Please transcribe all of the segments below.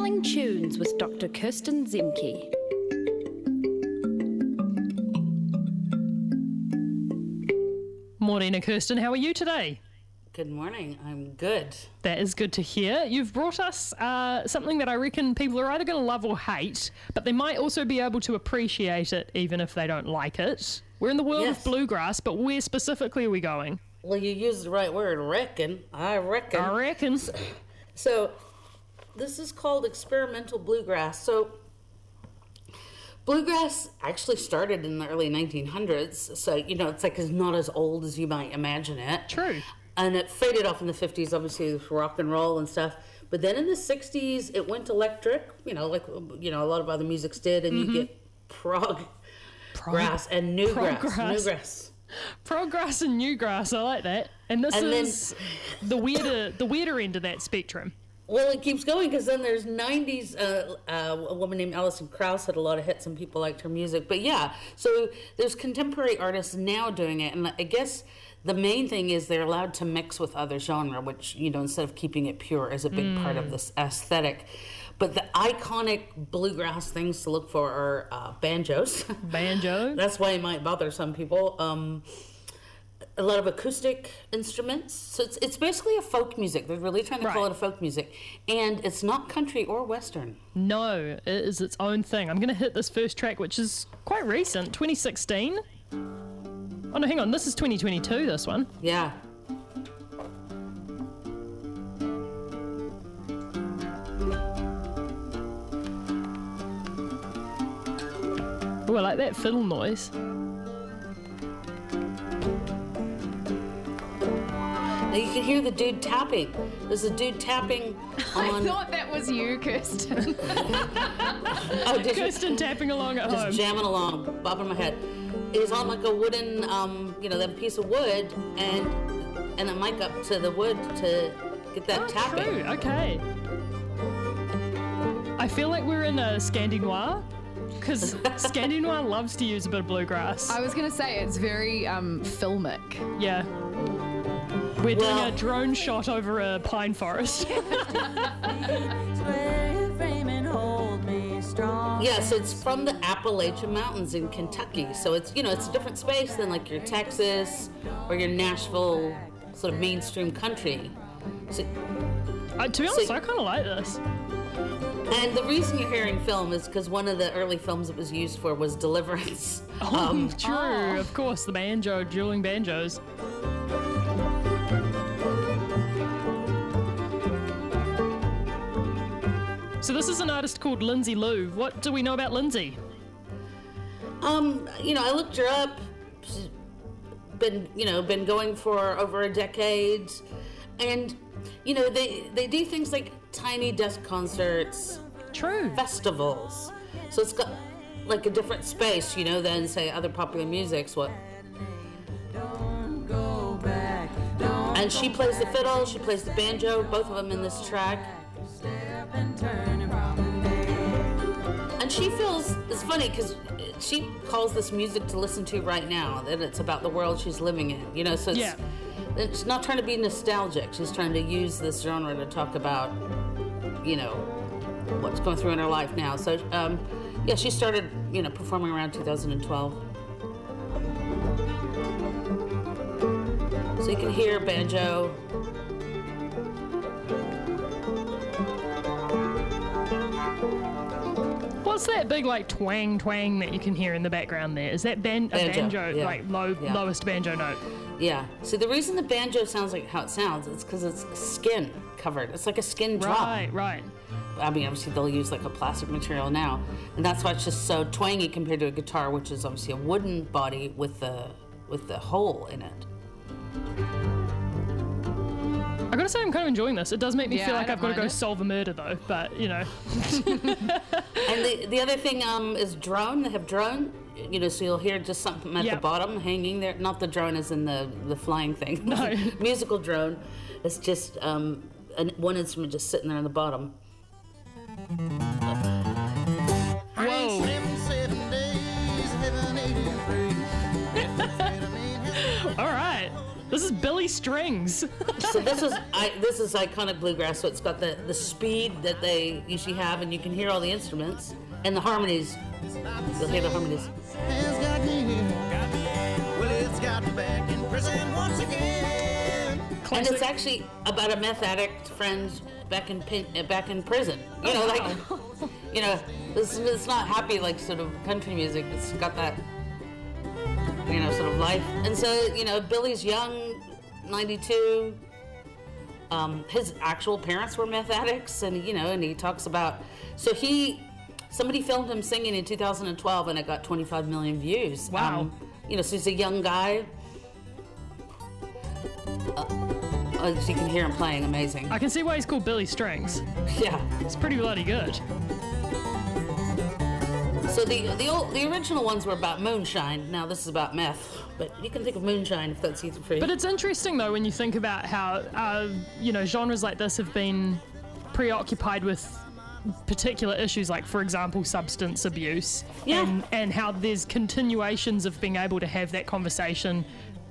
Travelling Tunes with Dr. Kirsten Zemke. Morning, Kirsten. How are you today? Good morning. I'm good. That is good to hear. You've brought us uh, something that I reckon people are either going to love or hate, but they might also be able to appreciate it even if they don't like it. We're in the world Yes. of bluegrass, but where specifically are we going? Well, you used the right word, reckon. I reckon. I reckon. So, this is called experimental bluegrass. So, bluegrass actually started in the early 1900s. So, you know, it's like it's not as old as you might imagine it. True. And it faded off in the 50s, obviously, with rock and roll and stuff. But then in the 60s, it went electric, you know, like, you know, a lot of other musics did. And you mm-hmm. get prog grass and new grass. Progress. New grass. Progress and new grass. I like that. And this And then- is the weirder, the weirder end of that spectrum. Well, it keeps going because then there's 90s. Uh, uh, a woman named Alison Krauss had a lot of hits and people liked her music. But yeah, so there's contemporary artists now doing it. And I guess the main thing is they're allowed to mix with other genre, which, you know, instead of keeping it pure is a big part of this aesthetic. But the iconic bluegrass things to look for are uh, banjos. Banjo. That's why it might bother some people. Um, a lot of acoustic instruments. So it's, it's basically a folk music. They're really trying to call it a folk music. And it's not country or western. No, it is its own thing. I'm going to hit this first track, which is quite recent, 2016. Oh no, hang on, this is 2022. This one. Yeah. Oh, I like that fiddle noise. You can hear the dude tapping. There's a dude tapping I on. thought that was you, Kirsten. oh, did you? Kirsten tapping along at home. Just jamming along, bobbing my head. Is on like a wooden, um, you know, that piece of wood, and and a mic up to the wood to get that Oh, tapping. True. Okay. I feel like we're in a Scandi noir because Scandi noir loves to use a bit of bluegrass. I was going to say it's very um, filmic. yeah. We're doing Well- a drone shot over a pine forest. Yes, it's from the Appalachian Mountains in Kentucky. So it's you know it's a different space than like your Texas or your Nashville sort of mainstream country. So, uh, to be honest, So- I kind of like this. and the reason you're hearing film is because one of the early films it was used for was Deliverance. Um, True, of course, the banjo, dueling banjos. So this is an artist called Lindsay Lou. What do we know about Lindsay? um, you know, I looked her up. She's been you know been going for over a decade, and you know they they do things like tiny desk concerts. True. festivals. So it's got like a different space, you know, than say other popular musics. What? And she plays the fiddle, she plays the banjo, both of them in this track. And she feels it's funny because she calls this music to listen to right now. That it's about the world she's living in, you know. So it's, Yeah. it's not trying to be nostalgic. She's trying to use this genre to talk about, you know, what's going through in her life now. So, um, yeah, she started, you know, performing around 2012. So you can hear banjo. What's that big like twang twang that you can hear in the background there? Is that ban- a Banjo, banjo, yeah. like low Yeah. lowest banjo note? Yeah. So the reason the banjo sounds like how it sounds is because it's skin covered. It's like a skin drum. Right, right. I mean, obviously they'll use like a plastic material now, and that's why it's just so twangy compared to a guitar, which is obviously a wooden body with the with the hole in it. I gotta say, I'm kind of enjoying this. It does make me Yeah, feel like I've got to go it. solve a murder, though. But you know, And the, the other thing um, is drone. They have drone. You know, so you'll hear just something at Yep. the bottom hanging there. Not the drone as in the the flying thing. No. Musical drone. It's just um, an, one instrument just sitting there on the bottom. whoa. This This is Billy Strings. So this is I, this is iconic bluegrass. So it's got the the speed that they usually have, and you can hear all the instruments and the harmonies. You'll hear the harmonies. Has got me here. Well, it's got me back in prison once again. And it's actually about a meth addict friend back in pin, uh, back in prison. You know, like you know, it's, it's not happy like sort of country music. It's got that you know sort of life. And so you know, Billy's young, ninety two. Um, his actual parents were meth addicts, and you know, and he talks about. So he, somebody filmed him singing in 2012, and it got 25 million views. Wow. Um, you know, so he's a young guy. Uh, so you can hear him playing amazing. I can see why he's called Billy Strings. Yeah. It's pretty bloody good. So the the old the original ones were about moonshine. Now this is about meth. But you can think of moonshine if that's easy for you. But it's interesting though when you think about how uh, you know genres like this have been preoccupied with particular issues like for example substance abuse Yeah. and, and how there's continuations of being able to have that conversation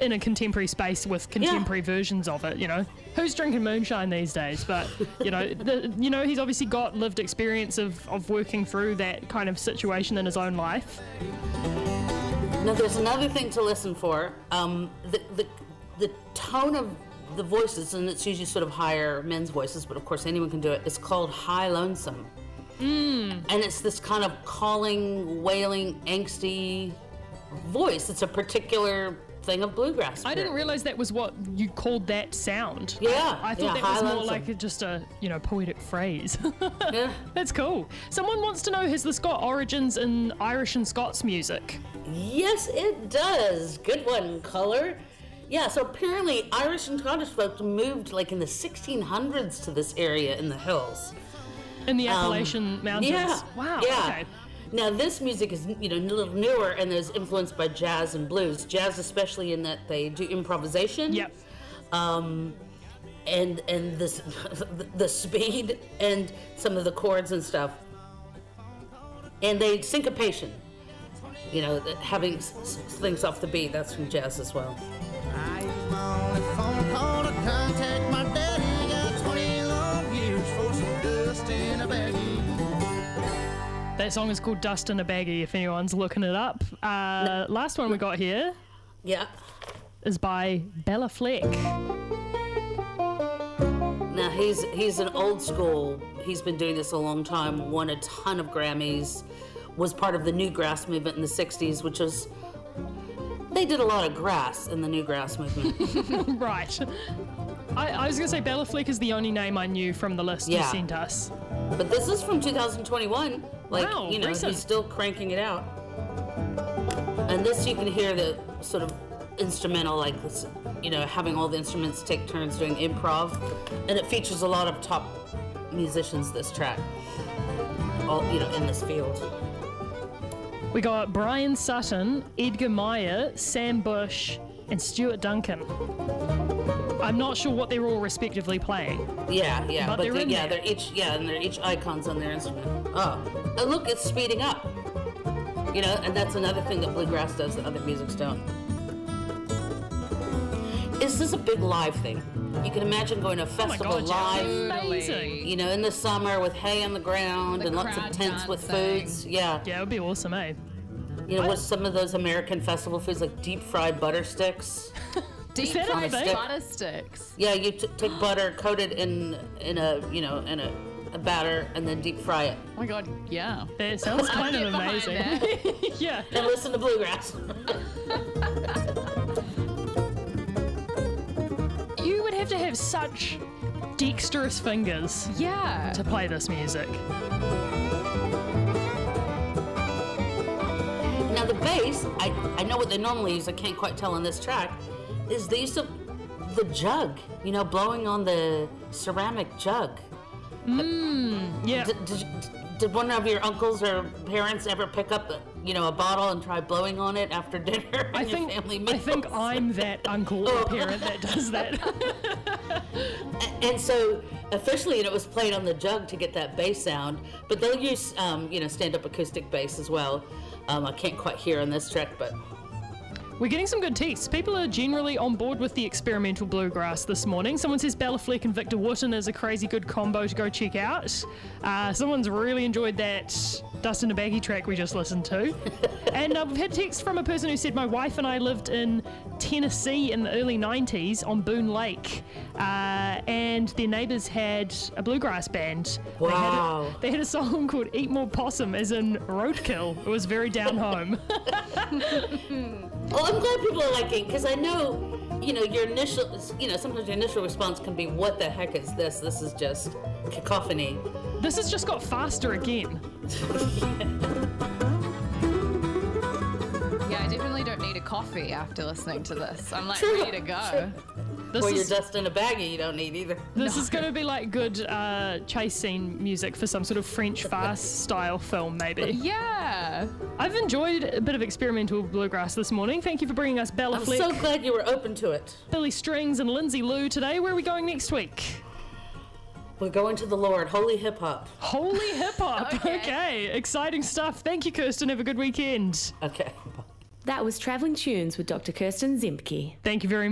in a contemporary space with contemporary versions of it you know who's drinking moonshine these days but you know the, you know he's obviously got lived experience of, of working through that kind of situation in his own life Now there's another thing to listen for. Um, the, the the tone of the voices, and it's usually sort of higher men's voices, but of course anyone can do it. It's called high lonesome, and it's this kind of calling, wailing, angsty voice. It's a particular thing of bluegrass. I didn't realize that was what you called that sound. Yeah, I, I thought yeah, that was more lonesome. like a, just a you know poetic phrase. Yeah. That's cool. Someone wants to know: Has this got origins in Irish and Scots music? Yes, it does. Good one, color. Yeah, so apparently Irish and Scottish folks moved like in the 1600s to this area in the hills. In the Um, Appalachian Mountains. Yeah. Wow. Yeah. Okay. Now this music is you know a little newer and is influenced by jazz and blues. Jazz, especially in that they do improvisation. Yep. Um, and and this the speed and some of the chords and stuff. And they syncopation. You know, having s- s- things off the beat. That's from jazz as well. That song is called "Dust in a Baggie." If anyone's looking it up. Uh, last one we got here Yeah. is by Bella Fleck. Now he's he's an old school. He's been doing this a long time. Won a ton of Grammys. Was part of the new grass movement in the '60s, which was they did a lot of grass in the new grass movement. right. I, I was gonna say Bella Fleck is the only name I knew from the list you sent us. but this is from 2021. Like Wow, you know, recent. he's still cranking it out. And this you can hear the sort of instrumental, like this, you know, having all the instruments take turns doing improv, and it features a lot of top musicians. This track, all you know, in this field. We got Bryan Sutton, Edgar Meyer, Sam Bush, and Stuart Duncan. I'm not sure what they're all respectively playing. Yeah, yeah, But but, they're they- in yeah, there. they're each yeah, and they're each icons on their instrument. Oh, and look, it's speeding up. You know, and that's another thing that bluegrass does that other musics don't. Is this a big live thing? You can imagine going to a Oh festival god, live, amazing. you know, in the summer with hay on the ground The and lots of crowd tents with foods. Yeah, Yeah, it would be awesome, eh? you know, with some of those American festival foods like deep fried butter sticks. Deep fried thing? butter sticks. Yeah, you t- take butter, coated in in a you know in a, a batter, and then deep fry it. Oh my god, yeah. That sounds kind of amazing. yeah. and listen to bluegrass. You would have to have such dexterous fingers Yeah. to play this music. now the bass, I, I know what they normally use. I can't quite tell on this track. Is the use of the jug? You know, blowing on the ceramic jug. Yeah. Did, did, did one of your uncles or parents ever pick up, you know, a bottle and try blowing on it after dinner? I think family I think I'm that uncle or parent that does that. And so officially, it was played on the jug to get that bass sound. But they'll use, um, you know, stand-up acoustic bass as well. Um, I can't quite hear on this track, but We're getting some good texts. People are generally on board with the experimental bluegrass this morning. Someone says Bella Fleck and Victor Wooten is a crazy good combo to go check out. Uh, someone's really enjoyed that Dust in a Baggy track we just listened to. and uh, we've had text from a person who said, My wife and I lived in Tennessee in the early 90s on Boone Lake, uh, and their neighbours had a bluegrass band. They had a- Wow. They had a song called Eat More Possum, as in roadkill. It was very down home. Well, I'm glad people are liking because I know, you know, your initial, you know, sometimes your initial response can be, "What the heck is this? This is just cacophony." this has just got faster again. Yeah, coffee after listening to this. I'm like True, ready to go. true. This or your is, dust in a baggie, you don't need either. this is going to be like good uh, chase scene music for some sort of French farce style film, maybe. Yeah. I've enjoyed a bit of experimental bluegrass this morning. Thank you for bringing us Bella I'm Fleck, so glad you were open to it. Billy Strings, and Lindsay Lou today. Where are we going next week? We're going to the Lord, holy hip hop. Holy hip hop. Okay. okay, exciting stuff. Thank you, Kirsten. Have a good weekend. Okay. That was Travelling Tunes with Dr. Kirsten Zemke. Thank you very